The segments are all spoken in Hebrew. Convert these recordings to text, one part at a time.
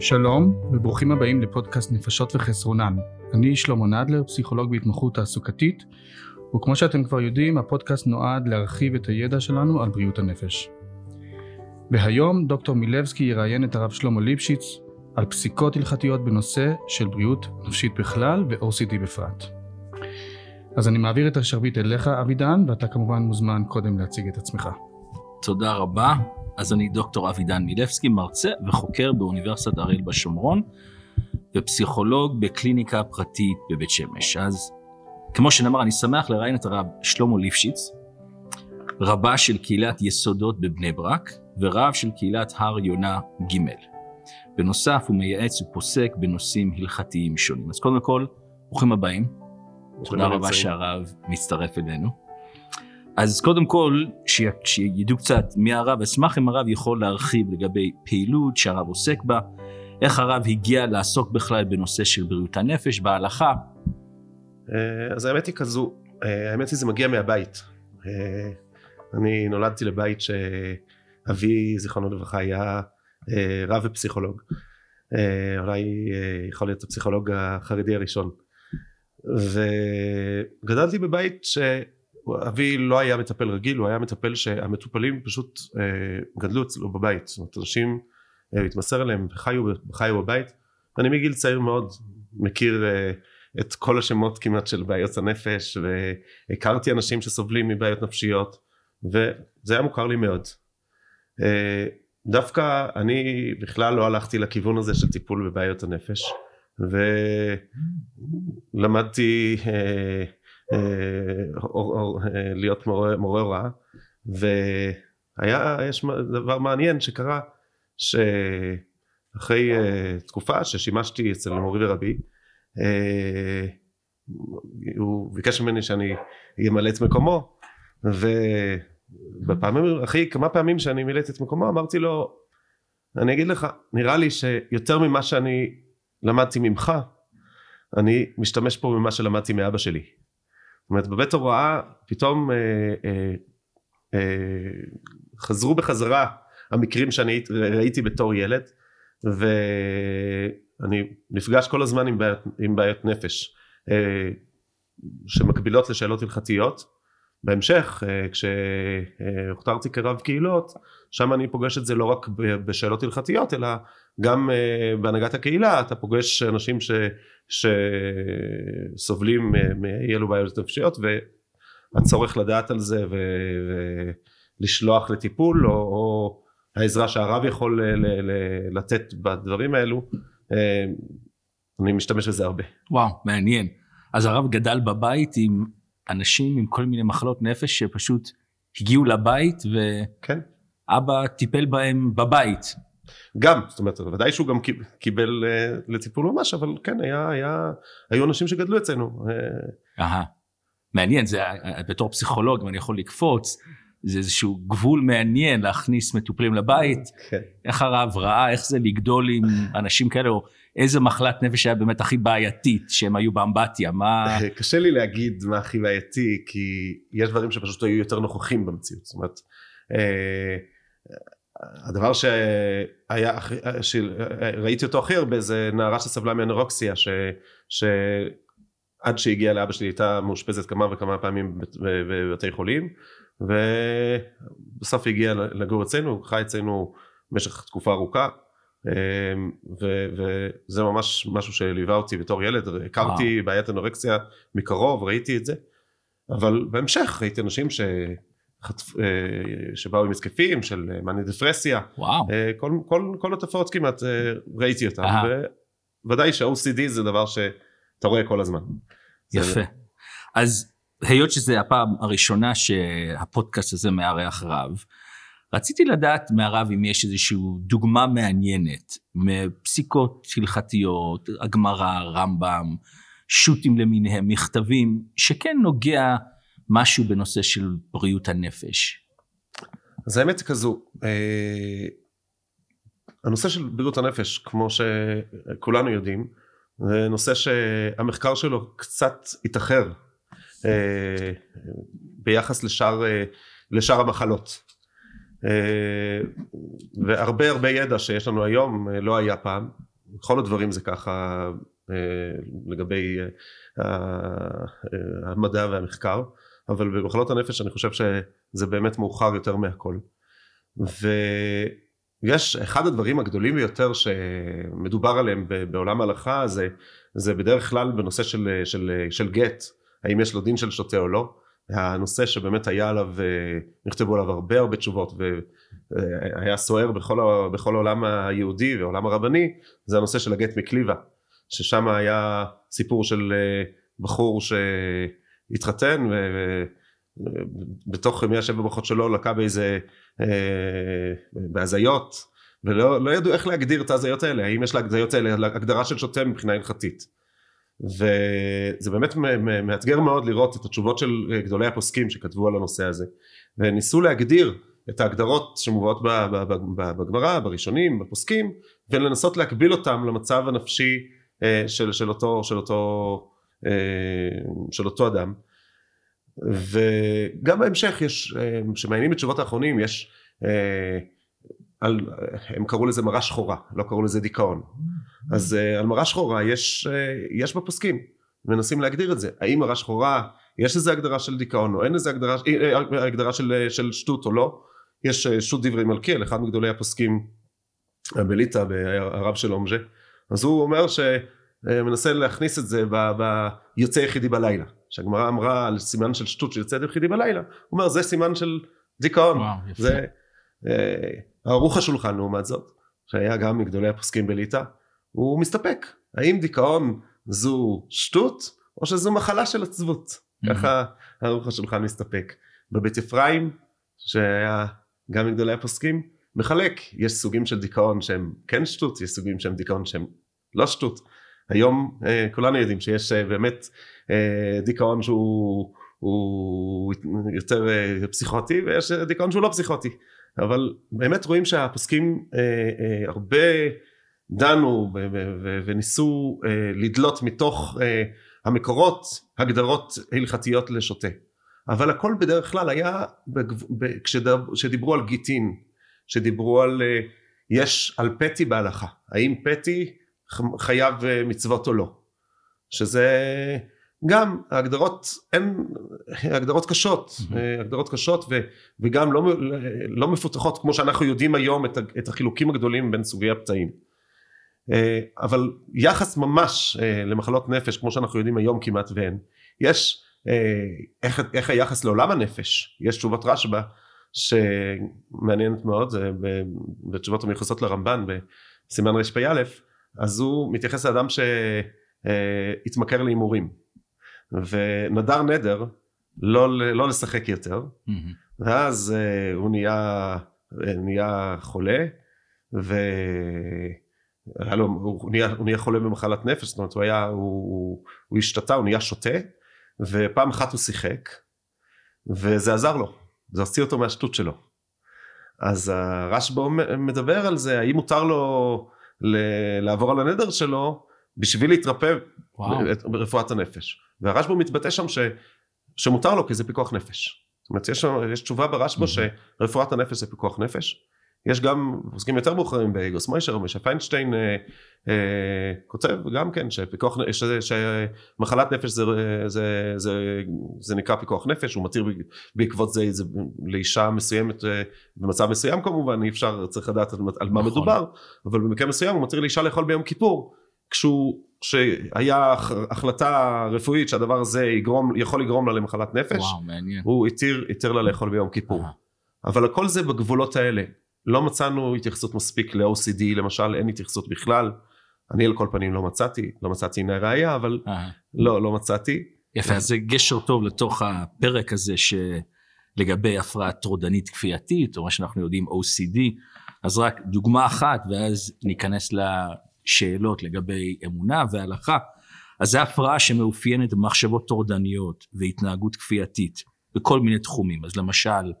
שלום וברוכים הבאים לפודקאסט נפשות וחסרונן. אני שלמה נדלר, פסיכולוג בהתמחות תעסוקתית, וכמו שאתם כבר יודעים, הפודקאסט נועד להרחיב את הידע שלנו על בריאות הנפש. והיום דוקטור מילבסקי יראיין את הרב שלמה ליפשיץ על פסיקות הלכתיות בנושא של בריאות נפשית בכלל ו-OCD בפרט. אז אני מעביר את השרביט אליך אבידן, ואתה כמובן מוזמן קודם להציג את עצמך. תודה רבה. אז אני דוקטור אבידן מילבסקי, מרצה וחוקר באוניברסיטת אריאל בשומרון, ופסיכולוג בקליניקה פרטית בבית שמש. אז כמו שנאמר, אני שמח לראיין את הרב שלמה ליפשיץ, רבה של קהילת יסודות בבני ברק, ורב של קהילת הר יונה ג'. בנוסף, הוא מייעץ ופוסק בנושאים הלכתיים שונים. אז קודם כל, ברוכים הבאים. תודה רבה שהרב מצטרף אלינו. אז קודם כל, שידעו קצת מי הרב, אשמח אם הרב יכול להרחיב לגבי פעילות שהרב עוסק בה, איך הרב הגיע לעסוק בכלל בנושא של בריאות הנפש בהלכה. אה, אז האמת היא כזו, אה, האמת היא זה מגיע מהבית. אה, אני נולדתי לבית שאבי, זיכרונו לברכה, היה רב ופסיכולוג. אולי יכול להיות הפסיכולוג החרדי הראשון. וגדלתי בבית שאבי לא היה מטפל רגיל, הוא היה מטפל שהמטופלים פשוט גדלו אצלו בבית. זאת אומרת, אנשים התמסר אליהם וחיו, וחיו בבית. אני מגיל צעיר מאוד מכיר את כל השמות כמעט של בעיות הנפש והכרתי אנשים שסובלים מבעיות נפשיות וזה היה מוכר לי מאוד. דווקא אני בכלל לא הלכתי לכיוון הזה של טיפול בבעיות הנפש ולמדתי אה, אה, אה, להיות מורה, מורה הוראה והיה יש דבר מעניין שקרה שאחרי תקופה ששימשתי אצל מורי ורבי הוא ביקש ממני שאני אמלא את מקומו ובפעמים אחרי כמה פעמים שאני מילאתי את מקומו אמרתי לו אני אגיד לך נראה לי שיותר ממה שאני למדתי ממך, אני משתמש פה ממה שלמדתי מאבא שלי. זאת אומרת בבית הוראה פתאום אה, אה, אה, חזרו בחזרה המקרים שאני ראיתי בתור ילד ואני נפגש כל הזמן עם בעיות, עם בעיות נפש אה, שמקבילות לשאלות הלכתיות. בהמשך אה, כשהוכתרתי כרב קהילות שם אני פוגש את זה לא רק בשאלות הלכתיות אלא גם אה, בהנהגת הקהילה אתה פוגש אנשים ש, שסובלים מאי אלו בעיות נפשיות והצורך לדעת על זה ולשלוח לטיפול או, או העזרה שהרב יכול ל, ל, ל, לתת בדברים האלו אה, אני משתמש בזה הרבה. וואו מעניין אז הרב גדל בבית עם אנשים עם כל מיני מחלות נפש שפשוט הגיעו לבית ואבא כן. טיפל בהם בבית. גם, זאת אומרת, ודאי שהוא גם קיבל uh, לטיפול ממש, אבל כן, היה, היה, היו אנשים שגדלו אצלנו. אה. אהה, מעניין, זה בתור פסיכולוג, אם אני יכול לקפוץ, זה איזשהו גבול מעניין להכניס מטופלים לבית. כן. איך הרב ראה, איך זה לגדול עם אנשים כאלה, או איזה מחלת נפש היה באמת הכי בעייתית שהם היו באמבטיה, מה... קשה לי להגיד מה הכי בעייתי, כי יש דברים שפשוט היו יותר נוכחים במציאות. זאת אומרת, אה, הדבר שהיה, שראיתי אותו הכי הרבה זה נערה שסבלה מאנורוקסיה, ש... שעד שהגיעה לאבא שלי הייתה מאושפזת כמה וכמה פעמים בבתי חולים, ובסוף היא הגיעה לגור אצלנו, חי אצלנו במשך תקופה ארוכה. אמ, וזה ממש משהו שליווה אותי בתור ילד, הכרתי בעיית אנורקסיה מקרוב, ראיתי את זה, אבל בהמשך ראיתי אנשים ש... אה, שבאו עם התקפים של מאניה דפרסיה, וואו. אה, כל, כל, כל התופעות כמעט אה, ראיתי אותן, וודאי שה-OCD זה דבר שאתה רואה כל הזמן. יפה. זה... אז היות שזה הפעם הראשונה שהפודקאסט הזה מארח רב, רציתי לדעת מהרב אם יש איזושהי דוגמה מעניינת מפסיקות הלכתיות, הגמרא, רמב"ם, שו"תים למיניהם, מכתבים, שכן נוגע משהו בנושא של בריאות הנפש. אז האמת היא כזו, אה, הנושא של בריאות הנפש, כמו שכולנו יודעים, זה נושא שהמחקר שלו קצת התאחר אה, ביחס לשאר, אה, לשאר המחלות. והרבה הרבה ידע שיש לנו היום לא היה פעם בכל הדברים זה ככה לגבי המדע והמחקר, אבל במחלות הנפש אני חושב שזה באמת מאוחר יותר מהכל. ויש אחד הדברים הגדולים ביותר שמדובר עליהם בעולם ההלכה זה, זה בדרך כלל בנושא של, של, של גט, האם יש לו דין של שוטה או לא. הנושא שבאמת היה עליו, נכתבו עליו הרבה הרבה תשובות והיה סוער בכל, בכל העולם היהודי והעולם הרבני, זה הנושא של הגט מקליבה, ששם היה סיפור של בחור שהתחתן ובתוך מי השבע ברכות שלו לקה באיזה, בהזיות ולא לא ידעו איך להגדיר את ההזיות האלה, האם יש להזיות האלה הגדרה של שוטה מבחינה הלכתית. וזה באמת מאתגר מאוד לראות את התשובות של גדולי הפוסקים שכתבו על הנושא הזה וניסו להגדיר את ההגדרות שמובאות בגמרא, בראשונים, בפוסקים ולנסות להקביל אותם למצב הנפשי אה, של, של, אותו, של, אותו, אה, של אותו אדם וגם בהמשך יש, כשמעיינים אה, בתשובות האחרונים יש על, הם קראו לזה מראה שחורה, לא קראו לזה דיכאון. אז על מראה שחורה יש, יש בפוסקים, מנסים להגדיר את זה. האם מראה שחורה, יש איזה הגדרה של דיכאון או אין איזה הגדרה, אה, הגדרה של, של שטות או לא. יש שטות דברי מלכיאל, אחד מגדולי הפוסקים בליטא, הרב של אומג'ה. אז הוא אומר שמנסה להכניס את זה ביוצא יחידי בלילה. שהגמרא אמרה על סימן של שטות של יוצא יחידי בלילה, הוא אומר זה סימן של דיכאון. וואו, יפה. זה, ערוך השולחן לעומת זאת, שהיה גם מגדולי הפוסקים בליטא, הוא מסתפק. האם דיכאון זו שטות או שזו מחלה של עצבות? Mm-hmm. ככה ערוך השולחן מסתפק. בבית אפרים, שהיה גם מגדולי הפוסקים, מחלק. יש סוגים של דיכאון שהם כן שטות, יש סוגים שהם דיכאון שהם לא שטות. היום אה, כולנו יודעים שיש אה, באמת אה, דיכאון שהוא הוא יותר פסיכוטי ויש דיכאון שהוא לא פסיכוטי. אבל באמת רואים שהפוסקים אה, אה, הרבה דנו וניסו אה, לדלות מתוך אה, המקורות הגדרות הלכתיות לשוטה אבל הכל בדרך כלל היה כשדיברו על גיטין שדיברו על אה, יש על פתי בהלכה האם פתי חייב אה, מצוות או לא שזה גם ההגדרות הן הגדרות קשות, mm-hmm. הגדרות קשות ו, וגם לא, לא מפותחות כמו שאנחנו יודעים היום את, את החילוקים הגדולים בין סוגי הפצעים. אה, אבל יחס ממש אה, למחלות נפש כמו שאנחנו יודעים היום כמעט ואין. יש איך, איך היחס לעולם הנפש, יש תשובת רשב"א שמעניינת מאוד, זה בתשובות המיוחסות לרמב"ן בסימן רפ"א, אז הוא מתייחס לאדם שהתמכר להימורים. ונדר נדר לא, לא לשחק יותר mm-hmm. ואז uh, הוא נהיה, נהיה חולה לו, הוא, נהיה, הוא נהיה חולה במחלת נפש זאת אומרת הוא היה, הוא, הוא השתתה, הוא נהיה שותה ופעם אחת הוא שיחק וזה עזר לו, זה הוציא אותו מהשטות שלו אז הרשב"א מדבר על זה האם מותר לו לעבור על הנדר שלו בשביל להתרפא ברפואת הנפש והרשב"א מתבטא שם ש, שמותר לו כי זה פיקוח נפש. זאת אומרת יש, יש תשובה ברשב"א mm-hmm. שרפואת הנפש זה פיקוח נפש. יש גם פוסקים יותר מאוחרים בגוס מוישר, משה פיינשטיין אה, אה, כותב גם כן שפיקוח, ש, שמחלת נפש זה, זה, זה, זה נקרא פיקוח נפש, הוא מתיר בעקבות זה, זה לאישה מסוימת אה, במצב מסוים כמובן, אי אפשר, צריך לדעת על, על מה נכון. מדובר, אבל במקרה מסוים הוא מתיר לאישה לאכול ביום כיפור, כשהוא שהיה החלטה רפואית שהדבר הזה יגרום, יכול לגרום לה למחלת נפש, וואו, מעניין. הוא התיר, התיר לה לאכול ביום כיפור. אבל הכל זה בגבולות האלה. לא מצאנו התייחסות מספיק ל-OCD למשל, אין התייחסות בכלל. אני על כל פנים לא מצאתי, לא מצאתי הנה ראייה, אבל לא, לא מצאתי. יפה, אז זה גשר טוב לתוך הפרק הזה שלגבי הפרעה טרודנית כפייתית, או מה שאנחנו יודעים OCD, אז רק דוגמה אחת, ואז ניכנס ל... שאלות לגבי אמונה והלכה, אז זו הפרעה שמאופיינת במחשבות טורדניות והתנהגות כפייתית בכל מיני תחומים. אז למשל,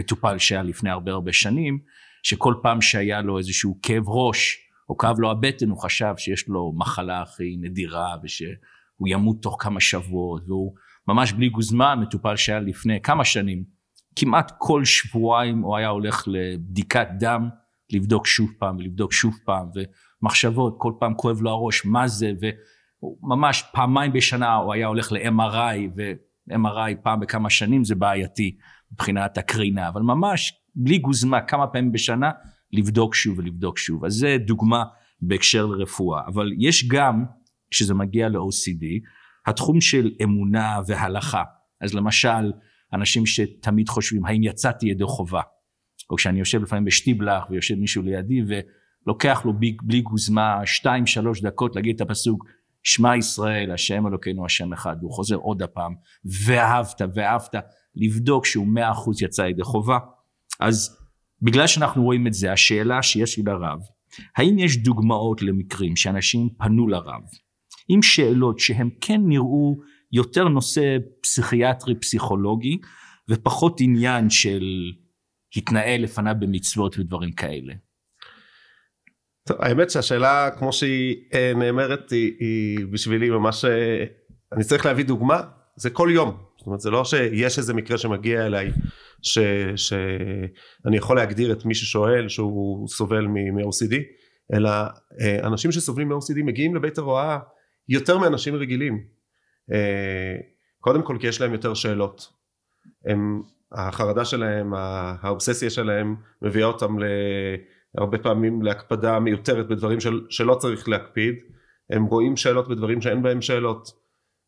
מטופל שהיה לפני הרבה הרבה שנים, שכל פעם שהיה לו איזשהו כאב ראש, או כאב לו הבטן, הוא חשב שיש לו מחלה הכי נדירה, ושהוא ימות תוך כמה שבועות, והוא ממש בלי גוזמן, מטופל שהיה לפני כמה שנים, כמעט כל שבועיים הוא היה הולך לבדיקת דם, לבדוק שוב פעם ולבדוק שוב פעם, מחשבות, כל פעם כואב לו הראש, מה זה, וממש פעמיים בשנה הוא היה הולך ל-MRI, ו-MRI פעם בכמה שנים זה בעייתי מבחינת הקרינה, אבל ממש בלי גוזמה כמה פעמים בשנה לבדוק שוב ולבדוק שוב. אז זה דוגמה בהקשר לרפואה, אבל יש גם, כשזה מגיע ל-OCD, התחום של אמונה והלכה. אז למשל, אנשים שתמיד חושבים האם יצאתי ידי חובה, או כשאני יושב לפעמים בשטיבלח ויושב מישהו לידי ולוקח לו בלי, בלי גוזמה שתיים שלוש דקות להגיד את הפסוק שמע ישראל השם אלוקינו השם אחד הוא חוזר עוד הפעם ואהבת ואהבת לבדוק שהוא מאה אחוז יצא ידי חובה. אז בגלל שאנחנו רואים את זה השאלה שיש לי לרב האם יש דוגמאות למקרים שאנשים פנו לרב עם שאלות שהם כן נראו יותר נושא פסיכיאטרי פסיכולוגי ופחות עניין של התנהל לפניו במצוות ודברים כאלה. טוב, האמת שהשאלה כמו שהיא אה, נאמרת היא, היא בשבילי ממש אה, אני צריך להביא דוגמה? זה כל יום זאת אומרת זה לא שיש איזה מקרה שמגיע אליי ש, שאני יכול להגדיר את מי ששואל שהוא סובל מ-OCD אלא אה, אנשים שסובלים מ-OCD מגיעים לבית ההוראה יותר מאנשים רגילים. קודם כל כי יש להם יותר שאלות. הם החרדה שלהם, האובססיה שלהם מביאה אותם הרבה פעמים להקפדה מיותרת בדברים של, שלא צריך להקפיד, הם רואים שאלות בדברים שאין בהם שאלות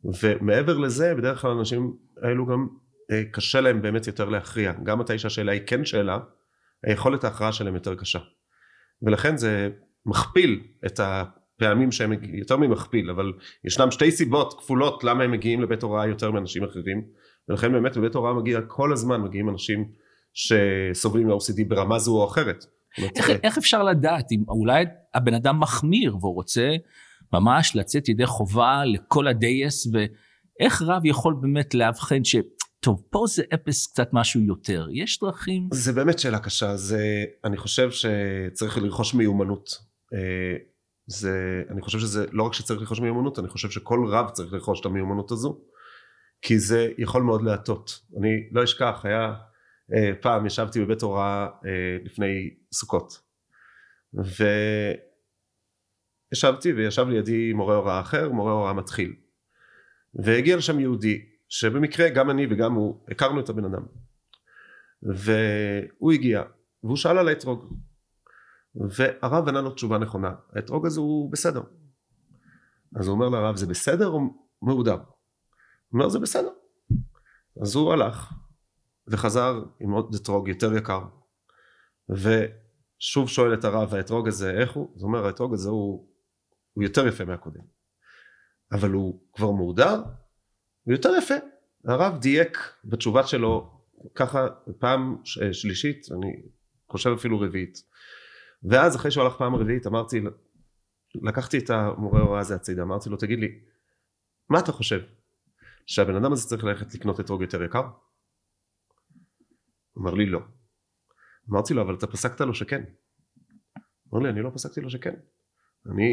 ומעבר לזה בדרך כלל האנשים האלו גם אה, קשה להם באמת יותר להכריע, גם מתי שהשאלה היא כן שאלה, היכולת ההכרעה שלהם יותר קשה. ולכן זה מכפיל את הפעמים שהם, יותר ממכפיל, אבל ישנם שתי סיבות כפולות למה הם מגיעים לבית הוראה יותר מאנשים אחרים. ולכן באמת בבית הוראה מגיע כל הזמן מגיעים אנשים שסובלים מ-OCD ברמה זו או אחרת. איך, איך אפשר לדעת אם אולי הבן אדם מחמיר והוא רוצה ממש לצאת ידי חובה לכל הדייס ואיך רב יכול באמת לאבחן ש... טוב, פה זה אפס קצת משהו יותר, יש דרכים? זה באמת שאלה קשה, זה, אני חושב שצריך לרכוש מיומנות. אה, זה, אני חושב שזה לא רק שצריך לרכוש מיומנות, אני חושב שכל רב צריך לרכוש את המיומנות הזו. כי זה יכול מאוד להטות. אני לא אשכח, היה אה, פעם ישבתי בבית הוראה אה, לפני סוכות וישבתי וישב לידי מורה הוראה אחר, מורה הוראה מתחיל. והגיע לשם יהודי שבמקרה גם אני וגם הוא הכרנו את הבן אדם. והוא הגיע והוא שאל על האתרוג. והרב ענה לו תשובה נכונה האתרוג הזה הוא בסדר. אז הוא אומר לרב זה בסדר או מהודר אומר זה בסדר. אז הוא הלך וחזר עם עוד אתרוג יותר יקר. ושוב שואל את הרב האתרוג הזה איך הוא? אז הוא אומר האתרוג הזה הוא, הוא יותר יפה מהקודם אבל הוא כבר מהודר הוא יותר יפה הרב דייק בתשובה שלו ככה פעם שלישית אני חושב אפילו רביעית ואז אחרי שהוא הלך פעם רביעית אמרתי לקחתי את המורה הוראה הזה הצידה אמרתי לו תגיד לי מה אתה חושב שהבן אדם הזה צריך ללכת לקנות אתרוג יותר יקר? הוא אמר לי לא. אמרתי לו אבל אתה פסקת לו שכן. אמר לי אני לא פסקתי לו שכן. אני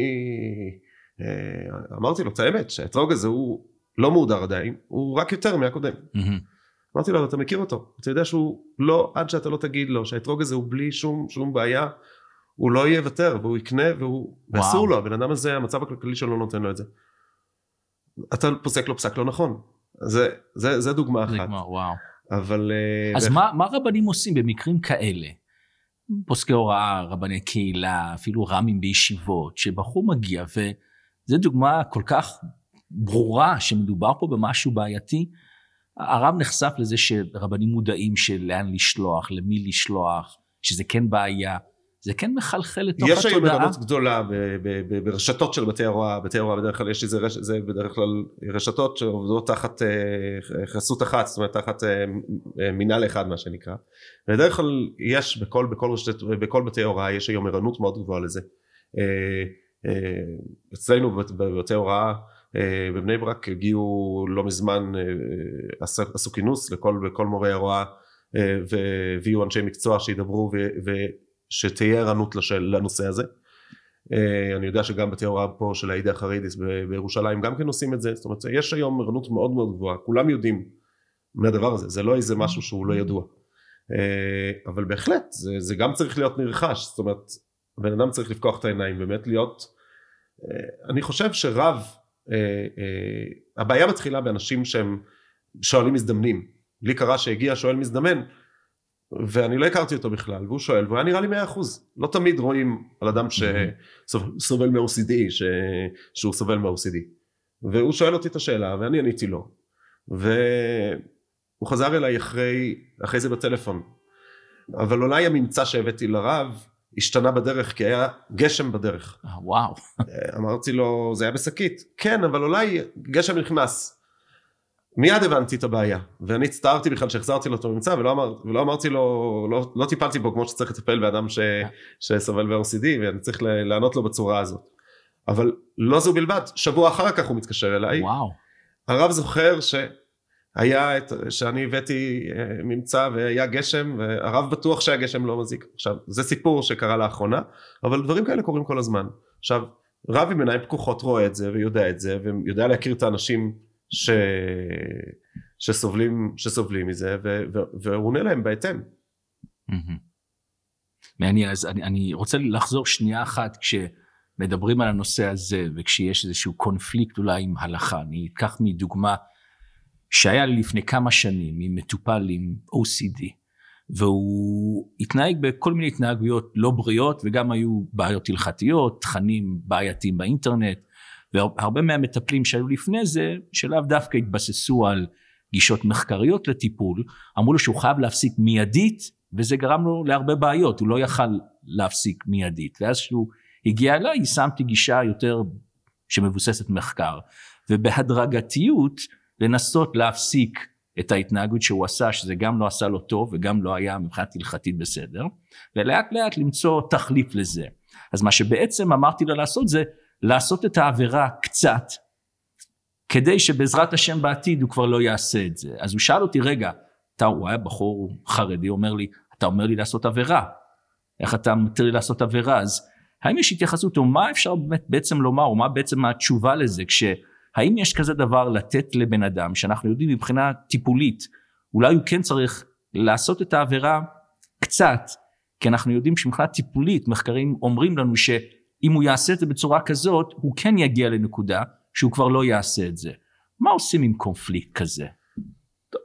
אה, אמרתי לו את האמת שהאתרוג הזה הוא לא מהודר עדיין הוא רק יותר מהקודם. אמרתי לו אתה מכיר אותו אתה יודע שהוא לא עד שאתה לא תגיד לו שהאתרוג הזה הוא בלי שום שום בעיה הוא לא יוותר והוא יקנה והוא ואסור לו הבן אדם הזה המצב הכלכלי שלו לא נותן לו את זה. אתה פוסק לו פסק לא נכון. זה, זה, זה דוגמה אחת. דוגמה, וואו. אבל... אה, אז מה, מה רבנים עושים במקרים כאלה? פוסקי הוראה, רבני קהילה, אפילו רמים בישיבות, שבחור מגיע וזו דוגמה כל כך ברורה שמדובר פה במשהו בעייתי. הרב נחשף לזה שרבנים מודעים של לאן לשלוח, למי לשלוח, שזה כן בעיה. זה כן מחלחל לתוך יש התודעה. יש היום ערנות גדולה ברשתות של בתי הוראה, בתי הוראה בדרך כלל יש איזה רש... זה בדרך כלל רשתות שעובדות תחת אה, חסות אחת, זאת אומרת תחת אה, אה, מינהל אחד מה שנקרא, ובדרך כלל יש בכל, בכל, רשת, בכל בתי הוראה יש היום ערנות מאוד גבוהה לזה. אצלנו בבתי הוראה בבני ברק הגיעו לא מזמן עשו כינוס לכל, לכל מורי ההוראה והביאו אנשי מקצוע שידברו ו, שתהיה ערנות לנושא הזה. אה, אני יודע שגם בתי הוראה פה של העידה החרדיס בירושלים גם כן עושים את זה, זאת אומרת יש היום ערנות מאוד מאוד גבוהה, כולם יודעים מהדבר הזה, זה לא איזה משהו שהוא לא ידוע. אה, אבל בהחלט זה, זה גם צריך להיות נרכש, זאת אומרת הבן אדם צריך לפקוח את העיניים, באמת להיות, אה, אני חושב שרב, הבעיה מתחילה באנשים שהם שואלים מזדמנים. לי קרה שהגיע שואל מזדמן, ואני לא הכרתי אותו בכלל, והוא שואל, והוא היה נראה לי מאה אחוז. לא תמיד רואים על אדם שסובל מ-OCD, ש... שהוא סובל מ-OCD. והוא שואל אותי את השאלה, ואני עניתי לו. והוא חזר אליי אחרי, אחרי זה בטלפון. אבל אולי הממצא שהבאתי לרב השתנה בדרך, כי היה גשם בדרך. אה, וואו. אמרתי לו, זה היה בשקית. כן, אבל אולי גשם נכנס. מיד הבנתי את הבעיה, ואני הצטערתי בכלל שהחזרתי לו את הממצא, ולא, אמר, ולא אמרתי לו, לא, לא טיפלתי בו כמו שצריך לטפל באדם ש, שסובל ב-OCD, ואני צריך לענות לו בצורה הזאת. אבל לא זו בלבד, שבוע אחר כך הוא מתקשר אליי. וואו. הרב זוכר שהיה את, שאני הבאתי אה, ממצא והיה גשם, והרב בטוח שהגשם לא מזיק. עכשיו, זה סיפור שקרה לאחרונה, אבל דברים כאלה קורים כל הזמן. עכשיו, רב עם עיניים פקוחות רואה את זה ויודע את זה, ויודע להכיר את האנשים ש... שסובלים, שסובלים מזה, ו... והוא עונה להם בהתאם. מעניין, אז אני, אני רוצה לחזור שנייה אחת כשמדברים על הנושא הזה וכשיש איזשהו קונפליקט אולי עם הלכה. אני אקח מדוגמה שהיה לי לפני כמה שנים עם מטופל עם OCD והוא התנהג בכל מיני התנהגויות לא בריאות וגם היו בעיות הלכתיות, תכנים בעייתיים באינטרנט והרבה מהמטפלים שהיו לפני זה שלאו דווקא התבססו על גישות מחקריות לטיפול אמרו לו שהוא חייב להפסיק מיידית וזה גרם לו להרבה בעיות הוא לא יכל להפסיק מיידית. ואז כשהוא הגיע אליי יישמתי גישה יותר שמבוססת מחקר ובהדרגתיות לנסות להפסיק את ההתנהגות שהוא עשה שזה גם לא עשה לו טוב וגם לא היה מבחינת הלכתית בסדר ולאט לאט למצוא תחליף לזה. אז מה שבעצם אמרתי לו לעשות זה לעשות את העבירה קצת כדי שבעזרת השם בעתיד הוא כבר לא יעשה את זה. אז הוא שאל אותי רגע אתה הוא היה בחור חרדי אומר לי אתה אומר לי לעשות עבירה איך אתה מתיר לי לעשות עבירה? אז האם יש התייחסות או מה אפשר באמת בעצם לומר או מה בעצם התשובה לזה כשהאם יש כזה דבר לתת לבן אדם שאנחנו יודעים מבחינה טיפולית אולי הוא כן צריך לעשות את העבירה קצת כי אנחנו יודעים שמבחינה טיפולית מחקרים אומרים לנו ש אם הוא יעשה את זה בצורה כזאת, הוא כן יגיע לנקודה שהוא כבר לא יעשה את זה. מה עושים עם קונפליקט כזה?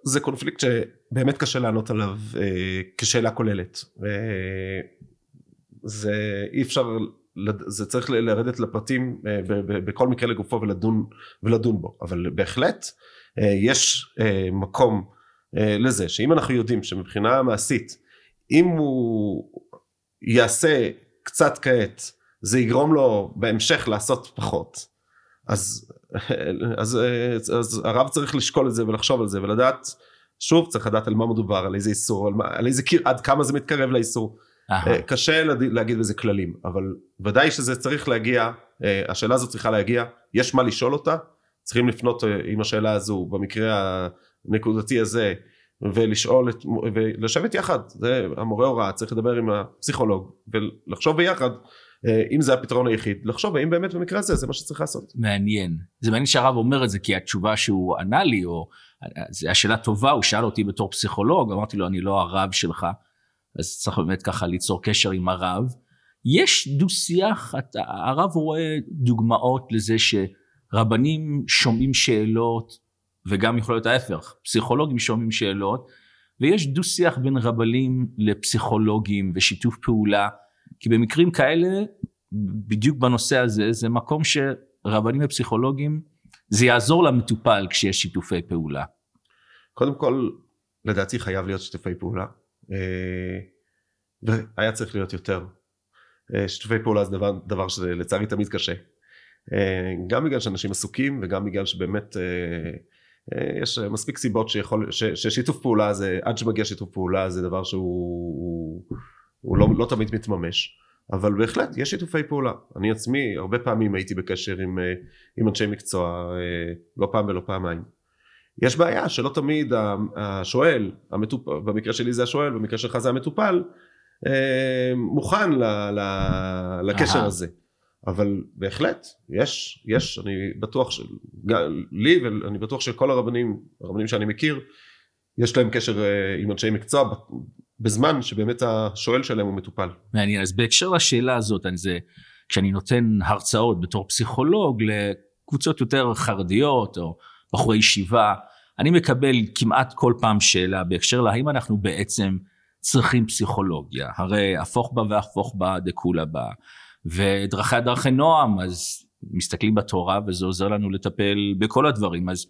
זה קונפליקט שבאמת קשה לענות עליו אה, כשאלה כוללת. אה, זה אי אפשר, זה צריך לרדת לפרטים אה, בכל מקרה לגופו ולדון, ולדון בו. אבל בהחלט אה, יש אה, מקום אה, לזה שאם אנחנו יודעים שמבחינה מעשית, אם הוא יעשה קצת כעת זה יגרום לו בהמשך לעשות פחות. אז, אז, אז, אז הרב צריך לשקול את זה ולחשוב על זה ולדעת, שוב צריך לדעת על מה מדובר, על איזה איסור, על, מה, על איזה קיר, עד כמה זה מתקרב לאיסור. Aha. קשה להגיד בזה כללים, אבל ודאי שזה צריך להגיע, השאלה הזאת צריכה להגיע, יש מה לשאול אותה, צריכים לפנות עם השאלה הזו במקרה הנקודתי הזה ולשאול את, ולשבת יחד, זה המורה הוראה צריך לדבר עם הפסיכולוג ולחשוב ביחד אה, אם זה הפתרון היחיד, לחשוב האם באמת במקרה הזה זה מה שצריך לעשות. מעניין. זה מעניין שהרב אומר את זה כי התשובה שהוא ענה לי, או זו השאלה טובה, הוא שאל אותי בתור פסיכולוג, אמרתי לו אני לא הרב שלך, אז צריך באמת ככה ליצור קשר עם הרב. יש דו שיח, הרב רואה דוגמאות לזה שרבנים שומעים שאלות, וגם יכול להיות ההפך, פסיכולוגים שומעים שאלות, ויש דו שיח בין רבנים לפסיכולוגים ושיתוף פעולה. כי במקרים כאלה, בדיוק בנושא הזה, זה מקום שרבנים ופסיכולוגים, זה יעזור למטופל כשיש שיתופי פעולה. קודם כל, לדעתי חייב להיות שיתופי פעולה. אה, והיה צריך להיות יותר. אה, שיתופי פעולה זה דבר, דבר שלצערי תמיד קשה. אה, גם בגלל שאנשים עסוקים וגם בגלל שבאמת יש מספיק סיבות שיכול, ש, ששיתוף פעולה זה, עד שמגיע שיתוף פעולה זה דבר שהוא הוא לא, לא תמיד מתממש אבל בהחלט יש שיתופי פעולה. אני עצמי הרבה פעמים הייתי בקשר עם, אה, עם אנשי מקצוע אה, לא פעם ולא פעמיים. יש בעיה שלא תמיד השואל המטופ... במקרה שלי זה השואל במקרה שלך זה המטופל אה, מוכן ל, ל, לקשר Aha. הזה. אבל בהחלט יש יש אני בטוח של, לי ואני בטוח שכל הרבנים הרבנים שאני מכיר יש להם קשר עם אנשי מקצוע בזמן שבאמת השואל שלהם הוא מטופל. מעניין. אז בהקשר לשאלה הזאת, אני זה, כשאני נותן הרצאות בתור פסיכולוג לקבוצות יותר חרדיות או בחורי ישיבה, אני מקבל כמעט כל פעם שאלה בהקשר להאם אנחנו בעצם צריכים פסיכולוגיה. הרי הפוך בה והפוך בה דכולה בה. ודרכי הדרכי נועם, אז מסתכלים בתורה וזה עוזר לנו לטפל בכל הדברים. אז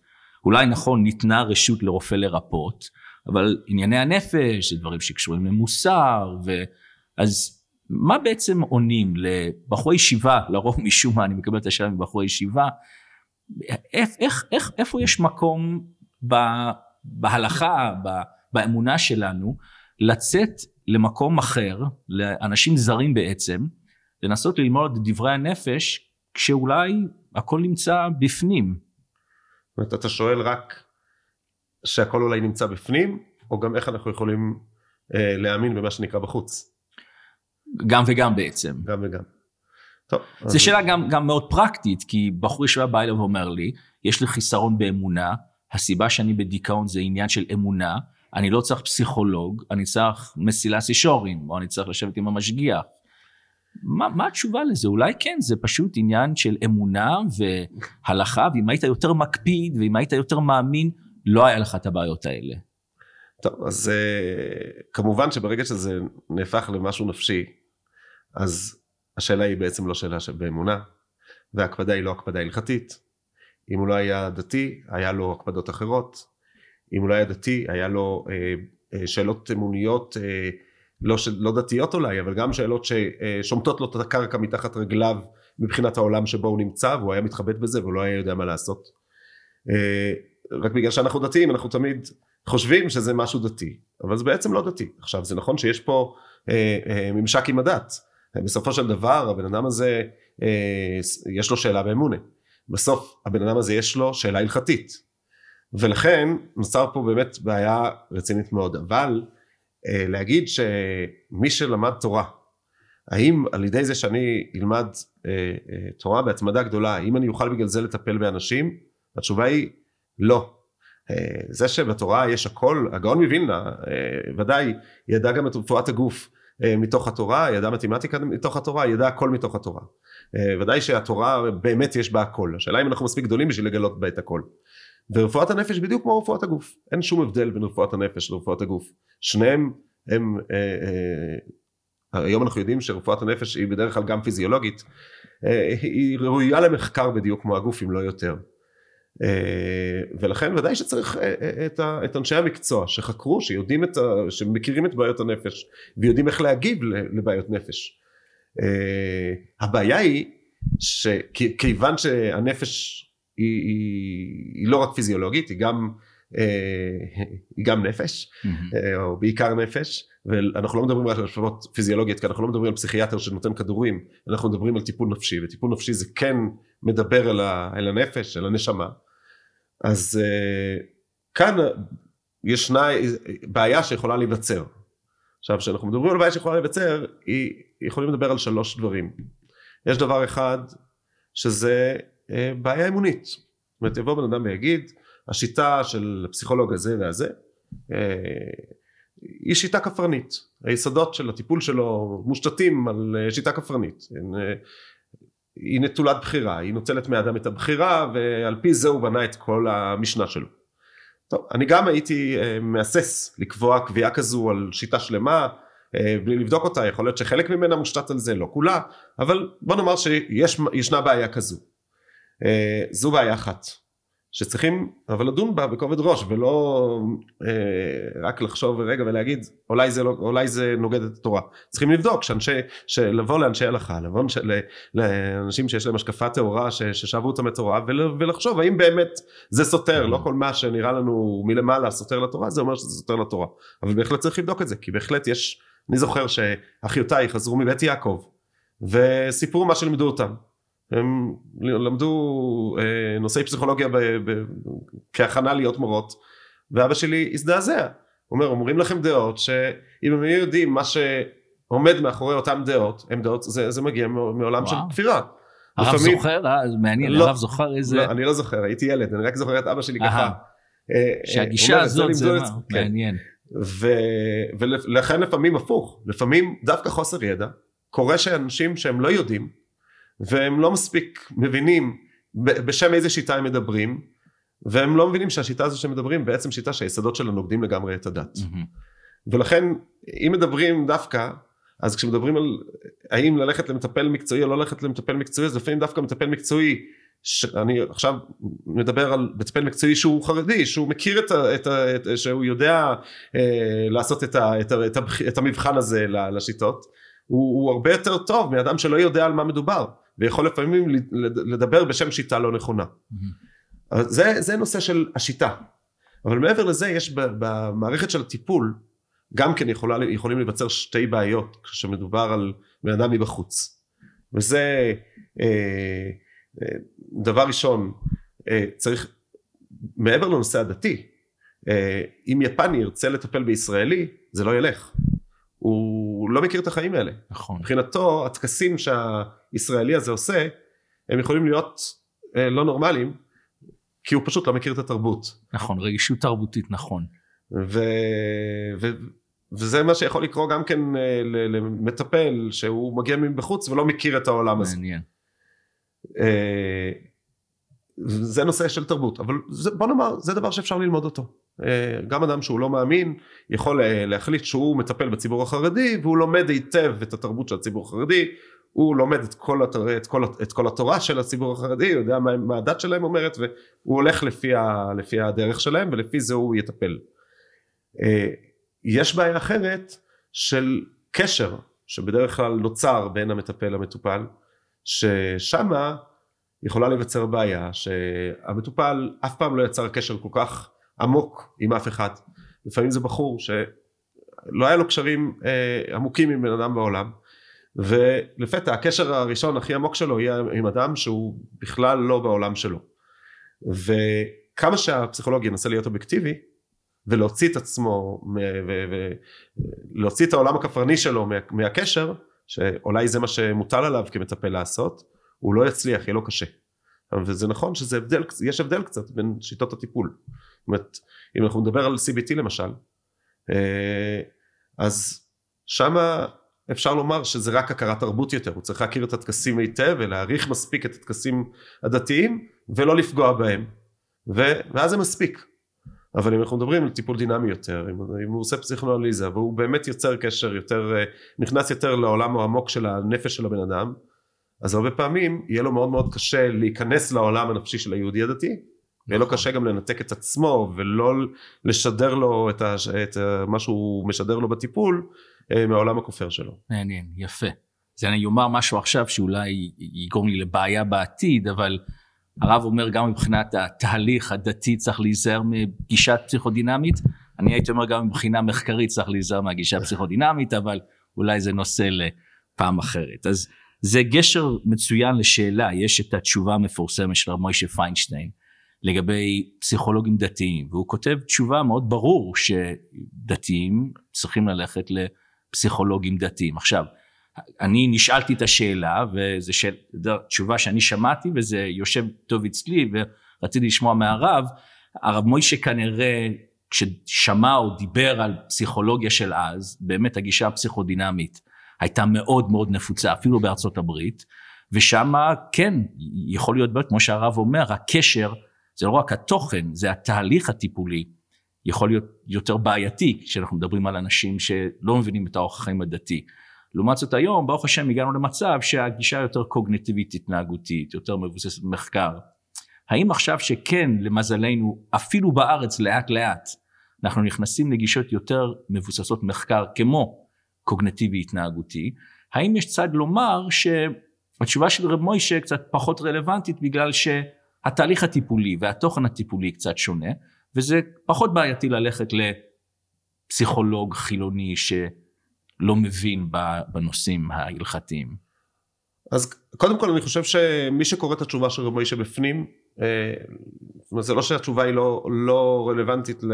אולי נכון, ניתנה רשות לרופא לרפות, אבל ענייני הנפש זה דברים שקשורים למוסר, ו... אז מה בעצם עונים לבחורי ישיבה, לרוב משום מה אני מקבל את השאלה מבחורי ישיבה, איך, איך, איך, איפה יש מקום ב, בהלכה, ב, באמונה שלנו, לצאת למקום אחר, לאנשים זרים בעצם, לנסות ללמוד דברי הנפש, כשאולי הכל נמצא בפנים. זאת אומרת, אתה שואל רק שהכל אולי נמצא בפנים, או גם איך אנחנו יכולים אה, להאמין במה שנקרא בחוץ? גם וגם בעצם. גם וגם. טוב. זו אז... שאלה גם, גם מאוד פרקטית, כי בחור ישיבה בא אליו ואומר לי, יש לי חיסרון באמונה, הסיבה שאני בדיכאון זה עניין של אמונה, אני לא צריך פסיכולוג, אני צריך מסילה סישורים, או אני צריך לשבת עם המשגיח. מה, מה התשובה לזה? אולי כן, זה פשוט עניין של אמונה והלכה, ואם היית יותר מקפיד, ואם היית יותר מאמין, לא היה לך את הבעיות האלה. טוב, אז uh, כמובן שברגע שזה נהפך למשהו נפשי, אז השאלה היא בעצם לא שאלה שבאמונה, וההקפדה היא לא הקפדה הלכתית. אם הוא לא היה דתי, היה לו הקפדות אחרות. אם הוא לא היה דתי, היה לו uh, uh, שאלות אמוניות, uh, לא, ש... לא דתיות אולי, אבל גם שאלות ששומטות לו את הקרקע מתחת רגליו מבחינת העולם שבו הוא נמצא, והוא היה מתחבט בזה והוא לא היה יודע מה לעשות. רק בגלל שאנחנו דתיים אנחנו תמיד חושבים שזה משהו דתי אבל זה בעצם לא דתי. עכשיו זה נכון שיש פה אה, אה, ממשק עם הדת. בסופו של דבר הבן אדם הזה אה, יש לו שאלה באמונה. בסוף הבן אדם הזה יש לו שאלה הלכתית. ולכן נוצר פה באמת בעיה רצינית מאוד. אבל אה, להגיד שמי שלמד תורה האם על ידי זה שאני אלמד אה, אה, תורה בהצמדה גדולה האם אני אוכל בגלל זה לטפל באנשים התשובה היא לא. אה, זה שבתורה יש הכל, הגאון מווילנה אה, ודאי ידע גם את רפואת הגוף אה, מתוך התורה, ידע מתמטיקה מתוך התורה, ידע הכל מתוך התורה. ודאי שהתורה באמת יש בה הכל, השאלה אם אנחנו מספיק גדולים בשביל לגלות בה את הכל. ורפואת הנפש בדיוק כמו רפואת הגוף, אין שום הבדל בין רפואת הנפש לרפואת הגוף. שניהם הם, אה, אה, היום אנחנו יודעים שרפואת הנפש היא בדרך כלל גם פיזיולוגית, אה, היא ראויה למחקר בדיוק כמו הגוף אם לא יותר. אה, ולכן ודאי שצריך אה, אה, את, אנשי המקצוע שחקרו שיודעים את ה, שמכירים את בעיות הנפש ויודעים איך להגיב לבעיות נפש הבעיה היא שכיוון שהנפש היא, היא, היא לא רק פיזיולוגית היא גם היא גם נפש mm-hmm. או בעיקר נפש ואנחנו לא מדברים רק על השפעות פיזיולוגיות כי אנחנו לא מדברים על פסיכיאטר שנותן כדורים אנחנו מדברים על טיפול נפשי וטיפול נפשי זה כן מדבר אל הנפש אל הנשמה אז uh, כאן ישנה בעיה שיכולה להיווצר. עכשיו כשאנחנו מדברים על בעיה שיכולה להיווצר, יכולים לדבר על שלוש דברים. יש דבר אחד שזה בעיה אמונית. זאת אומרת יבוא בן אדם ויגיד השיטה של הפסיכולוג הזה והזה uh, היא שיטה כפרנית. היסודות של הטיפול שלו מושתתים על שיטה כפרנית. היא נטולת בחירה, היא נוטלת מאדם את הבחירה ועל פי זה הוא בנה את כל המשנה שלו. טוב, אני גם הייתי אה, מהסס לקבוע קביעה כזו על שיטה שלמה אה, בלי לבדוק אותה, יכול להיות שחלק ממנה מושתת על זה, לא כולה, אבל בוא נאמר שישנה בעיה כזו. אה, זו בעיה אחת. שצריכים אבל לדון בה בכובד ראש ולא אה, רק לחשוב רגע ולהגיד אולי זה, לא, אולי זה נוגד את התורה. צריכים לבדוק שאנשי, לבוא לאנשי הלכה לבוא לאנשים שיש להם השקפה טהורה ששאבו אותם לתורה ולחשוב האם באמת זה סותר לא כל מה שנראה לנו מלמעלה סותר לתורה זה אומר שזה סותר לתורה. אבל בהחלט צריך לבדוק את זה כי בהחלט יש אני זוכר שאחיותיי חזרו מבית יעקב וסיפרו מה שלימדו אותם הם למדו אה, נושאי פסיכולוגיה ב, ב, כהכנה להיות מורות ואבא שלי הזדעזע הוא אומר אומרים לכם דעות שאם הם היו יודעים מה שעומד מאחורי אותם דעות הם דעות זה, זה מגיע מעולם וואו. של כפירה הרב לפעמים... זוכר? אה, מעניין, לא, הרב זוכר איזה... לא, אני לא זוכר, הייתי ילד, אני רק זוכר את אבא שלי ככה. שהגישה הזאת זה מה, כן. מעניין. ו, ולכן לפעמים הפוך, לפעמים דווקא חוסר ידע, קורה שאנשים שהם לא יודעים והם לא מספיק מבינים בשם איזה שיטה הם מדברים והם לא מבינים שהשיטה הזו שהם מדברים בעצם שיטה שהיסודות שלה נוגדים לגמרי את הדת. מהמם. ולכן אם מדברים דווקא אז כשמדברים על האם ללכת למטפל מקצועי או לא ללכת למטפל מקצועי אז לפעמים דווקא מטפל מקצועי שאני עכשיו מדבר על מטפל מקצועי שהוא חרדי שהוא מכיר את ה... את ה את, שהוא יודע אה, לעשות את, ה, את, ה, את, הבח, את המבחן הזה לשיטות הוא, הוא הרבה יותר טוב מאדם שלא יודע על מה מדובר ויכול לפעמים לד- לדבר בשם שיטה לא נכונה. אבל זה, זה נושא של השיטה. אבל מעבר לזה יש במערכת של הטיפול גם כן יכולה, יכולים להיווצר שתי בעיות כשמדובר על בן אדם מבחוץ. וזה אה, אה, דבר ראשון אה, צריך מעבר לנושא הדתי אה, אם יפני ירצה לטפל בישראלי זה לא ילך. הוא לא מכיר את החיים האלה. נכון. מבחינתו הטקסים שהישראלי הזה עושה הם יכולים להיות אה, לא נורמליים כי הוא פשוט לא מכיר את התרבות נכון, רגישות תרבותית, נכון. ו... ו... וזה מה שיכול לקרות גם כן אה, למטפל שהוא מגיע מבחוץ ולא מכיר את העולם הזה. מעניין. אה, זה נושא של תרבות אבל זה, בוא נאמר זה דבר שאפשר ללמוד אותו. אה, גם אדם שהוא לא מאמין יכול אה, להחליט שהוא מטפל בציבור החרדי והוא לומד היטב את התרבות של הציבור החרדי הוא לומד את כל, התר... את כל, את כל התורה של הציבור החרדי, הוא יודע מה, מה הדת שלהם אומרת והוא הולך לפי, ה... לפי הדרך שלהם ולפי זה הוא יטפל. אה, יש בעיה אחרת של קשר שבדרך כלל נוצר בין המטפל למטופל ששמה יכולה להיווצר בעיה שהמטופל אף פעם לא יצר קשר כל כך עמוק עם אף אחד לפעמים זה בחור שלא היה לו קשרים אה, עמוקים עם בן אדם בעולם ולפתע הקשר הראשון הכי עמוק שלו יהיה עם אדם שהוא בכלל לא בעולם שלו. וכמה שהפסיכולוג ינסה להיות אובייקטיבי ולהוציא את עצמו ולהוציא את העולם הכפרני שלו מה, מהקשר שאולי זה מה שמוטל עליו כמטפל לעשות הוא לא יצליח יהיה לו קשה. וזה נכון שזה הבדל יש הבדל קצת בין שיטות הטיפול. זאת אומרת אם אנחנו נדבר על CBT למשל אה, אז שמה אפשר לומר שזה רק הכרת תרבות יותר הוא צריך להכיר את הטקסים היטב ולהעריך מספיק את הטקסים הדתיים ולא לפגוע בהם. ו- ואז זה מספיק. אבל אם אנחנו מדברים על טיפול דינמי יותר אם, אם הוא עושה פסיכואנליזה והוא באמת יוצר קשר יותר אה, נכנס יותר לעולם העמוק של הנפש של הבן אדם אז הרבה פעמים יהיה לו מאוד מאוד קשה להיכנס לעולם הנפשי של היהודי הדתי ויהיה לו קשה גם לנתק את עצמו ולא לשדר לו את, ה, את מה שהוא משדר לו בטיפול מהעולם הכופר שלו. מעניין, יפה. אז אני אומר משהו עכשיו שאולי יגרום לי לבעיה בעתיד, אבל הרב אומר גם מבחינת התהליך הדתי צריך להיזהר מגישה פסיכודינמית, אני הייתי אומר גם מבחינה מחקרית צריך להיזהר מהגישה הפסיכודינמית, אבל אולי זה נושא לפעם אחרת. אז זה גשר מצוין לשאלה, יש את התשובה המפורסמת של רב מוישה פיינשטיין לגבי פסיכולוגים דתיים, והוא כותב תשובה מאוד ברור שדתיים צריכים ללכת לפסיכולוגים דתיים. עכשיו, אני נשאלתי את השאלה, וזו שאל, תשובה שאני שמעתי, וזה יושב טוב אצלי, ורציתי לשמוע מהרב, הרב מוישה כנראה, כששמע או דיבר על פסיכולוגיה של אז, באמת הגישה הפסיכודינמית הייתה מאוד מאוד נפוצה, אפילו בארצות הברית, ושמה כן, יכול להיות, כמו שהרב אומר, הקשר, זה לא רק התוכן, זה התהליך הטיפולי, יכול להיות יותר בעייתי, כשאנחנו מדברים על אנשים שלא מבינים את האורח החיים הדתי. לעומת זאת היום, ברוך השם, הגענו למצב שהגישה יותר קוגניטיבית התנהגותית, יותר מבוססת מחקר. האם עכשיו שכן, למזלנו, אפילו בארץ לאט לאט, אנחנו נכנסים לגישות יותר מבוססות מחקר כמו קוגניטיבי התנהגותי, האם יש צד לומר שהתשובה של רב מוישה קצת פחות רלוונטית בגלל שהתהליך הטיפולי והתוכן הטיפולי קצת שונה, וזה פחות בעייתי ללכת לפסיכולוג חילוני ש... לא מבין בנושאים ההלכתיים. אז קודם כל אני חושב שמי שקורא את התשובה של רב מוישה בפנים, זאת אומרת זה לא שהתשובה היא לא, לא רלוונטית ל,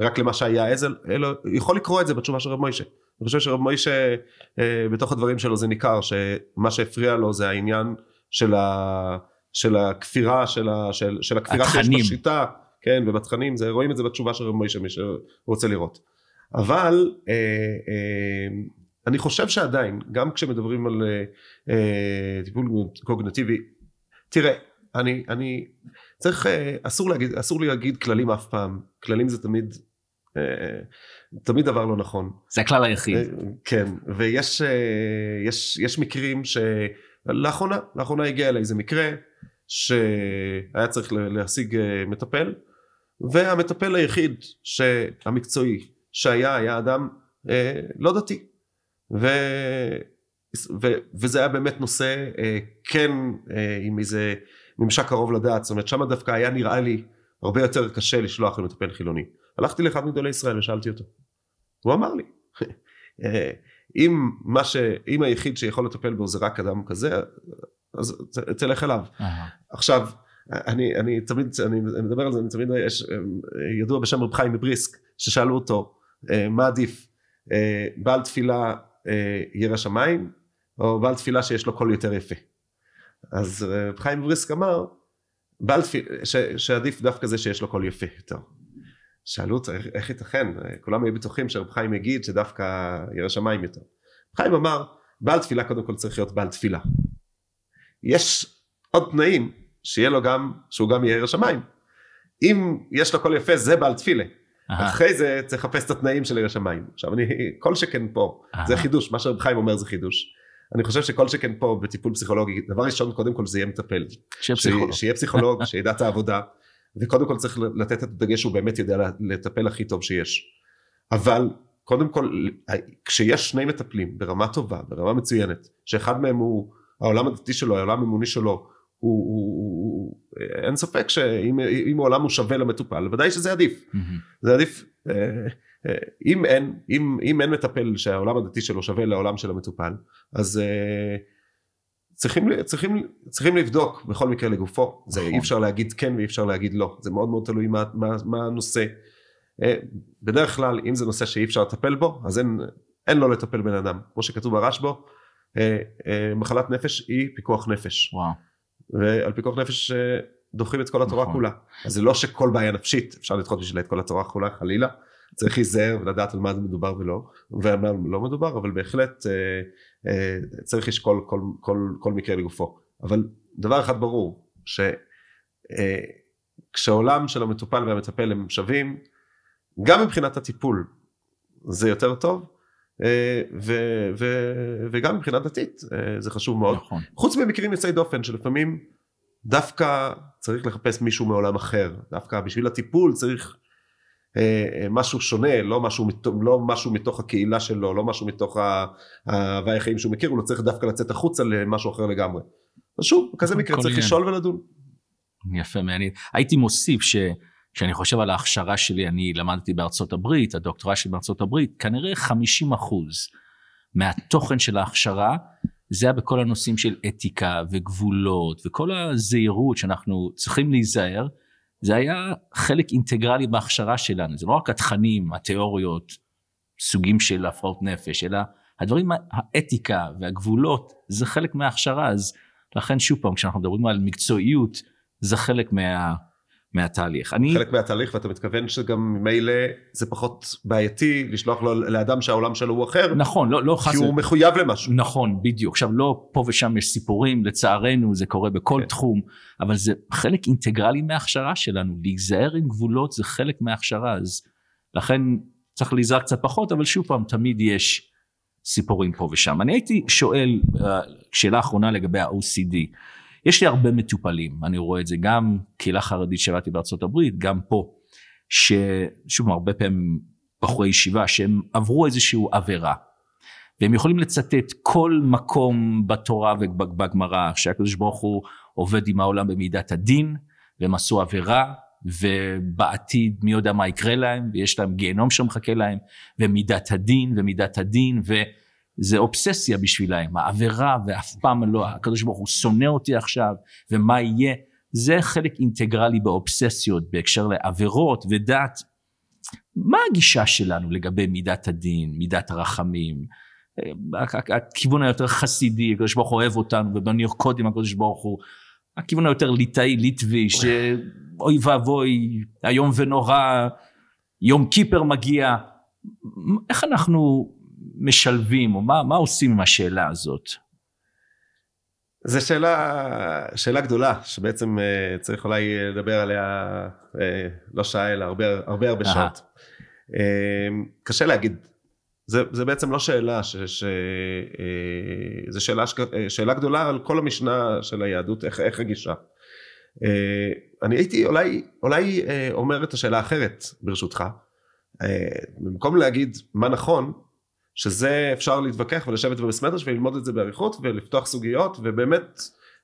רק למה שהיה אז, אלא יכול לקרוא את זה בתשובה של רב מוישה. אני חושב שרב מוישה בתוך הדברים שלו זה ניכר שמה שהפריע לו זה העניין של, ה, של הכפירה, של, ה, של, של הכפירה שיש בשיטה, כן, ובתכנים, זה, רואים את זה בתשובה של רב מוישה, מי שרוצה לראות. אבל אה, אה, אני חושב שעדיין, גם כשמדברים על אה, אה, טיפול קוגנטיבי, תראה, אני, אני צריך, אה, אסור להגיד, אסור לי להגיד כללים אף פעם, כללים זה תמיד, אה, תמיד דבר לא נכון. זה הכלל היחיד. אה, כן, ויש יש, יש מקרים שלאחרונה, לאחרונה הגיע אליי איזה מקרה שהיה צריך להשיג מטפל, והמטפל היחיד המקצועי שהיה, היה אדם אה, לא דתי. ו... ו... וזה היה באמת נושא אה, כן אה, עם איזה ממשק קרוב לדעת, זאת אומרת שם דווקא היה נראה לי הרבה יותר קשה לשלוח למטפל חילוני. הלכתי לאחד מגדולי ישראל ושאלתי אותו. הוא אמר לי, אה, אם, מה ש... אם היחיד שיכול לטפל בו זה רק אדם כזה, אז תלך אליו. עכשיו, אני, אני תמיד, אני מדבר על זה, אני תמיד, יש אה, ידוע בשם רב חיים מבריסק, ששאלו אותו, אה, מה עדיף, אה, בעל תפילה ירא שמיים, או בעל תפילה שיש לו קול יותר יפה. אז רב חיים מבריסק אמר, בעל תפילה, שעדיף דווקא זה שיש לו קול יפה יותר. שאלו אותו, איך, ייתכן? כולם היו בטוחים שרב חיים יגיד שדווקא ירא שמיים יותר. רב חיים אמר, בעל תפילה קודם כל צריך להיות בעל תפילה. יש עוד תנאים שיהיה לו גם, שהוא גם יהיה ירא שמיים. אם יש לו קול יפה זה בעל תפילה. אהה. אחרי זה צריך לחפש את התנאים של ירא שמיים. עכשיו אני, כל שכן פה, זה אהה. חידוש, מה שרב חיים אומר זה חידוש. אני חושב שכל שכן פה בטיפול פסיכולוגי, דבר ראשון קודם כל זה יהיה מטפל. שיהיה ש- פסיכולוג. שיהיה פסיכולוג, שידע את העבודה, וקודם כל צריך לתת את הדגש שהוא באמת יודע לטפל הכי טוב שיש. אבל קודם כל, כשיש שני מטפלים ברמה טובה, ברמה מצוינת, שאחד מהם הוא העולם הדתי שלו, העולם האמוני שלו, הוא, הוא, הוא, הוא, אין ספק שאם אם העולם הוא שווה למטופל, ודאי שזה עדיף. מהמם. זה עדיף, אה, אה, אם אין, אם, אם אין מטפל שהעולם הדתי שלו שווה לעולם של המטופל, אז אה, צריכים, צריכים, צריכים לבדוק בכל מקרה לגופו, זה נכון. אי אפשר להגיד כן ואי אפשר להגיד לא, זה מאוד מאוד תלוי מה, מה, מה הנושא. אה, בדרך כלל אם זה נושא שאי אפשר לטפל בו, אז אין, אין לו לטפל בן אדם, כמו שכתוב ברשב"ו, אה, אה, מחלת נפש היא פיקוח נפש, וואו. ועל פיקוח נפש אה, דוחים את כל התורה נכון. כולה. אז זה לא שכל בעיה נפשית אפשר לדחות בשבילה את כל התורה כולה חלילה. צריך להיזהר ולדעת על מה זה מדובר ולא, ועל מה לא מדובר, אבל בהחלט אה, אה, צריך לשקול כל, כל, כל מקרה לגופו. אבל דבר אחד ברור, שכשהעולם של המטופל והמטפל הם שווים, גם מבחינת הטיפול זה יותר טוב, אה, ו, ו, וגם מבחינה דתית אה, זה חשוב מאוד. נכון. חוץ ממקרים יוצאי דופן שלפעמים דווקא צריך לחפש מישהו מעולם אחר, דווקא בשביל הטיפול צריך אה, אה, משהו שונה, לא משהו, לא משהו מתוך הקהילה שלו, לא משהו מתוך ה- ההוואי החיים שהוא מכיר, הוא לא צריך דווקא לצאת החוצה למשהו אחר לגמרי. אז שוב, בכזה נכון, מקרה צריך. לשאול ולדון. יפה, מעניין. הייתי מוסיף ש... כשאני חושב על ההכשרה שלי, אני למדתי בארצות הברית, הדוקטורט שלי בארצות הברית, כנראה 50 אחוז מהתוכן של ההכשרה, זה היה בכל הנושאים של אתיקה וגבולות וכל הזהירות שאנחנו צריכים להיזהר, זה היה חלק אינטגרלי בהכשרה שלנו, זה לא רק התכנים, התיאוריות, סוגים של הפרעות נפש, אלא הדברים, האתיקה והגבולות, זה חלק מההכשרה, אז לכן שוב פעם, כשאנחנו מדברים על מקצועיות, זה חלק מה, מהתהליך. אני, חלק מהתהליך ואתה מתכוון שגם ממילא זה פחות בעייתי לשלוח לו לאדם שהעולם שלו הוא אחר, נכון, לא, לא חס... כי הוא מחויב למשהו. נכון, בדיוק. עכשיו, לא פה ושם יש סיפורים, לצערנו זה קורה בכל כן. תחום, אבל זה חלק אינטגרלי מההכשרה שלנו. להיזהר עם גבולות זה חלק מההכשרה, אז לכן צריך להיזהר קצת פחות, אבל שוב פעם, תמיד יש סיפורים פה ושם. אני הייתי שואל, אה, שאלה אחרונה לגבי ה-OCD. יש לי הרבה מטופלים, אני רואה את זה גם קהילה חרדית שעבדתי בארצות הברית, גם פה, ששוב, הרבה פעמים בחורי ישיבה, שהם עברו איזושהי עבירה. והם יכולים לצטט כל מקום בתורה ובגמרא שהקדוש ברוך הוא עובד עם העולם במידת הדין והם עשו עבירה ובעתיד מי יודע מה יקרה להם ויש להם גיהנום שמחכה להם ומידת הדין ומידת הדין וזה אובססיה בשבילהם העבירה ואף פעם לא הקדוש ברוך הוא שונא אותי עכשיו ומה יהיה זה חלק אינטגרלי באובססיות בהקשר לעבירות ודת מה הגישה שלנו לגבי מידת הדין מידת הרחמים הכיוון היותר חסידי, הקדוש ברוך הוא אוהב אותנו ובוא נרקוד עם הקדוש ברוך הוא. הכיוון היותר ליטאי, ליטבי, שאוי ואבוי, איום ונורא, יום קיפר מגיע. איך אנחנו משלבים, או מה, מה עושים עם השאלה הזאת? זו שאלה, שאלה גדולה, שבעצם uh, צריך אולי לדבר עליה uh, לא שעה, אלא הרבה הרבה, הרבה שעות. Uh, קשה להגיד. זה, זה בעצם לא שאלה, ש, ש, uh, זה שאלה, שאלה גדולה על כל המשנה של היהדות, איך, איך הגישה. Uh, אני הייתי אולי, אולי uh, אומר את השאלה האחרת, ברשותך. Uh, במקום להגיד מה נכון, שזה אפשר להתווכח ולשבת במסמדרש וללמוד את זה באריכות ולפתוח סוגיות ובאמת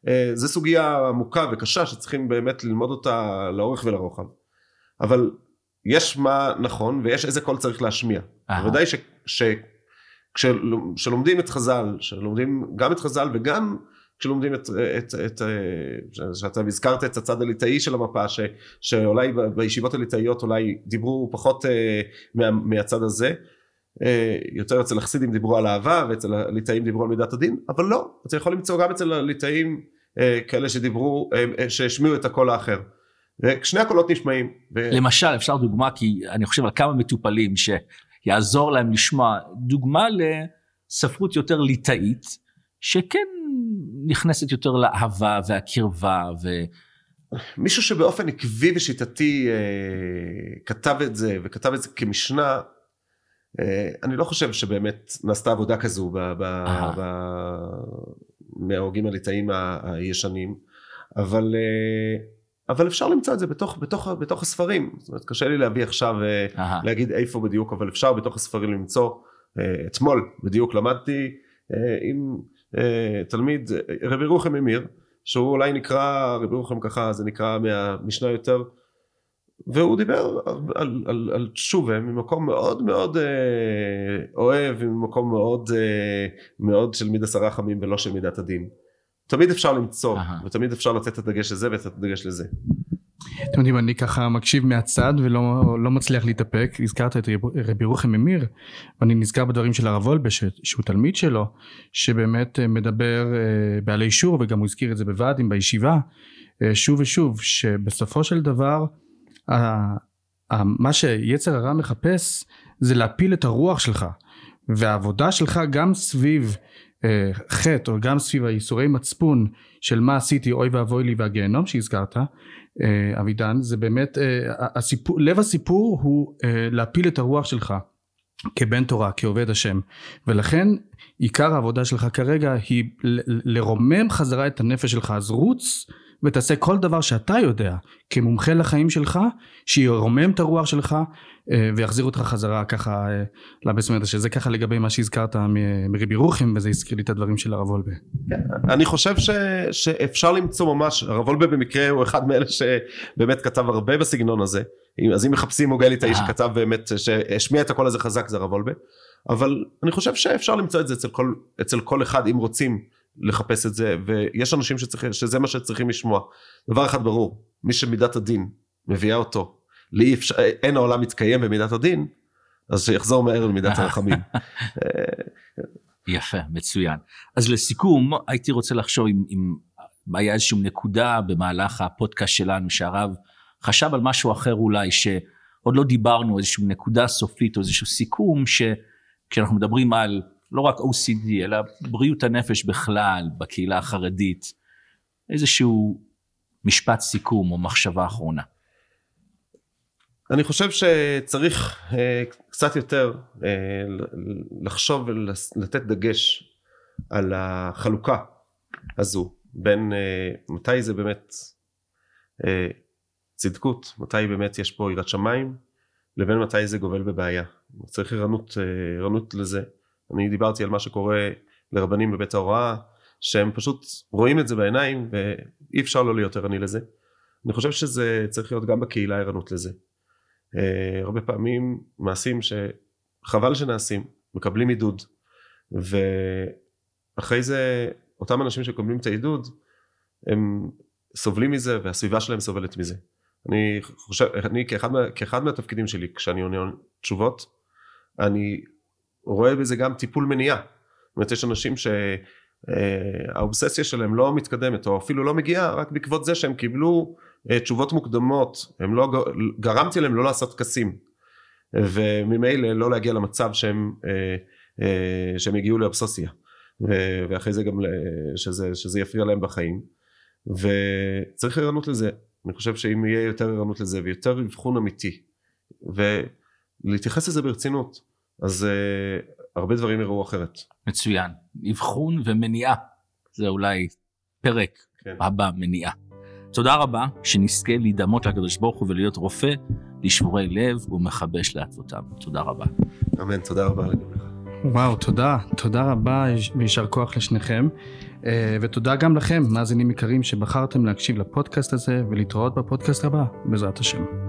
אה, זו סוגיה עמוקה וקשה שצריכים באמת ללמוד אותה לאורך ולרוחב. אבל יש מה נכון ויש איזה קול צריך להשמיע. בוודאי כשלומדים את חז"ל שלומדים גם את חז"ל וגם כשלומדים את, את, את, אה, שאתה הזכרת את הצד הליטאי של המפה ש, שאולי בישיבות הליטאיות אולי דיברו פחות אה, מה, מהצד הזה יותר אצל החסידים דיברו על אהבה ואצל הליטאים דיברו על מידת הדין אבל לא אתה יכול למצוא גם אצל הליטאים אה, כאלה שדיברו אה, שהשמיעו את הקול האחר ושני הקולות נשמעים. ו... למשל אפשר דוגמה כי אני חושב על כמה מטופלים שיעזור להם לשמוע דוגמה לספרות יותר ליטאית שכן נכנסת יותר לאהבה והקרבה ו... מישהו שבאופן עקבי ושיטתי אה, כתב את זה וכתב את זה כמשנה אה, אני לא חושב שבאמת נעשתה עבודה כזו מההוגים הליטאים הישנים אבל אה, אבל אפשר למצוא את זה בתוך, בתוך, בתוך הספרים זאת אומרת קשה לי להביא עכשיו Aha. אה, להגיד איפה בדיוק אבל אפשר בתוך הספרים למצוא אתמול בדיוק למדתי עם תלמיד רבי רוחם ממיר שהוא אולי נקרא רבי רוחם ככה זה נקרא מהמשנה יותר והוא דיבר על, על, על תשובה ממקום מאוד מאוד אה, אוהב, ממקום מאוד, אה, מאוד של מידת הרחמים ולא של מידת הדין. תמיד אפשר למצוא, Aha. ותמיד אפשר לתת את הדגש לזה ואת הדגש לזה. אתם יודעים, אני ככה מקשיב מהצד ולא לא מצליח להתאפק. הזכרת את רבי רוחם ממיר, ואני נזכר בדברים של הרב וולבה, שהוא תלמיד שלו, שבאמת אה, מדבר אה, בעלי אישור, וגם הוא הזכיר את זה בוועדים בישיבה, אה, שוב ושוב, שבסופו של דבר, מה שיצר הרע מחפש זה להפיל את הרוח שלך והעבודה שלך גם סביב אה, חטא או גם סביב הייסורי מצפון של מה עשיתי אוי ואבוי לי והגיהנום שהזכרת אה, אבידן זה באמת אה, הסיפור, לב הסיפור הוא אה, להפיל את הרוח שלך כבן תורה כעובד השם. ולכן עיקר העבודה שלך כרגע היא לרומם חזרה את הנפש שלך. אז רוץ ותעשה כל דבר שאתה יודע כמומחה לחיים שלך שירומם את הרוח שלך אה, ויחזיר אותך חזרה ככה אה, לבית מדרש שזה ככה לגבי מה שהזכרת מריבי רוחים וזה הזכיר לי את הדברים של הרב וולבה. כן, אני חושב ש, שאפשר למצוא ממש הרב וולבה במקרה הוא אחד מאלה שבאמת כתב הרבה בסגנון הזה אז אם מחפשים מוגל איתאי אה. שכתב באמת שהשמיע את הקול הזה חזק זה הרב וולבה אבל אני חושב שאפשר למצוא את זה אצל כל, אצל כל אחד אם רוצים לחפש את זה ויש אנשים שצריך, שזה מה שצריכים לשמוע דבר אחד ברור מי שמידת הדין מביאה אותו לאי אפשר אין העולם מתקיים במידת הדין אז שיחזור מהר למידת הרחמים. יפה מצוין אז לסיכום הייתי רוצה לחשוב אם, אם היה איזושהי נקודה במהלך הפודקאסט שלנו שהרב חשב על משהו אחר אולי שעוד לא דיברנו איזושהי נקודה סופית או איזשהו סיכום שכשאנחנו מדברים על לא רק OCD, אלא בריאות הנפש בכלל, בקהילה החרדית, איזשהו משפט סיכום או מחשבה אחרונה. אני חושב שצריך אה, קצת יותר אה, לחשוב ולתת דגש על החלוקה הזו בין אה, מתי זה באמת צדקות, מתי באמת יש פה יראת שמיים, לבין מתי זה גובל בבעיה. צריך ערנות, ערנות לזה. אני דיברתי על מה שקורה לרבנים בבית ההוראה שהם פשוט רואים את זה בעיניים ואי אפשר לא להיות ערני לזה. אני חושב שזה צריך להיות גם בקהילה ערנות לזה. uh, הרבה פעמים מעשים שחבל שנעשים מקבלים עידוד ואחרי זה אותם אנשים שמקבלים את העידוד הם סובלים מזה והסביבה שלהם סובלת מזה. אני חושב, אני כאחד, כאחד מהתפקידים שלי כשאני עונה תשובות אני רואה בזה גם טיפול מניעה. זאת אומרת יש אנשים אה, האובססיה שלהם לא מתקדמת או אפילו לא מגיעה רק בעקבות זה שהם קיבלו אה, תשובות מוקדמות. הם לא גרמתי להם לא לעשות טקסים וממילא לא להגיע למצב שהם, שהם יגיעו לאובססיה. ואחרי זה גם שזה, שזה יפריע להם בחיים. וצריך ערנות לזה. אני חושב שאם יהיה יותר ערנות לזה ויותר אבחון אמיתי ולהתייחס לזה ברצינות אז uh, הרבה דברים יראו אחרת. מצוין. אבחון ומניעה זה אולי פרק כן. הבא מניעה. תודה רבה שנזכה להידמות לקדוש ברוך הוא ולהיות רופא לשבורי לב ומכבש לעטבותם. תודה רבה. אמן, תודה רבה גם לך. וואו, תודה. תודה רבה ויישר כוח לשניכם. אה, ותודה גם לכם, מאזינים יקרים, שבחרתם להקשיב לפודקאסט הזה ולהתראות בפודקאסט הבא, בעזרת השם.